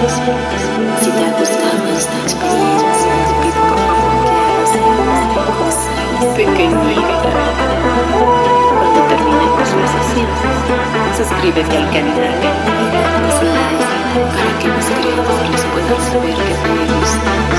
Si te ha gustado esta experiencia, pido por favor que hagas una pequeñita. Cuando terminemos la sesión, suscríbete al canal y danos like para que mis creadores puedan saber que te gusta.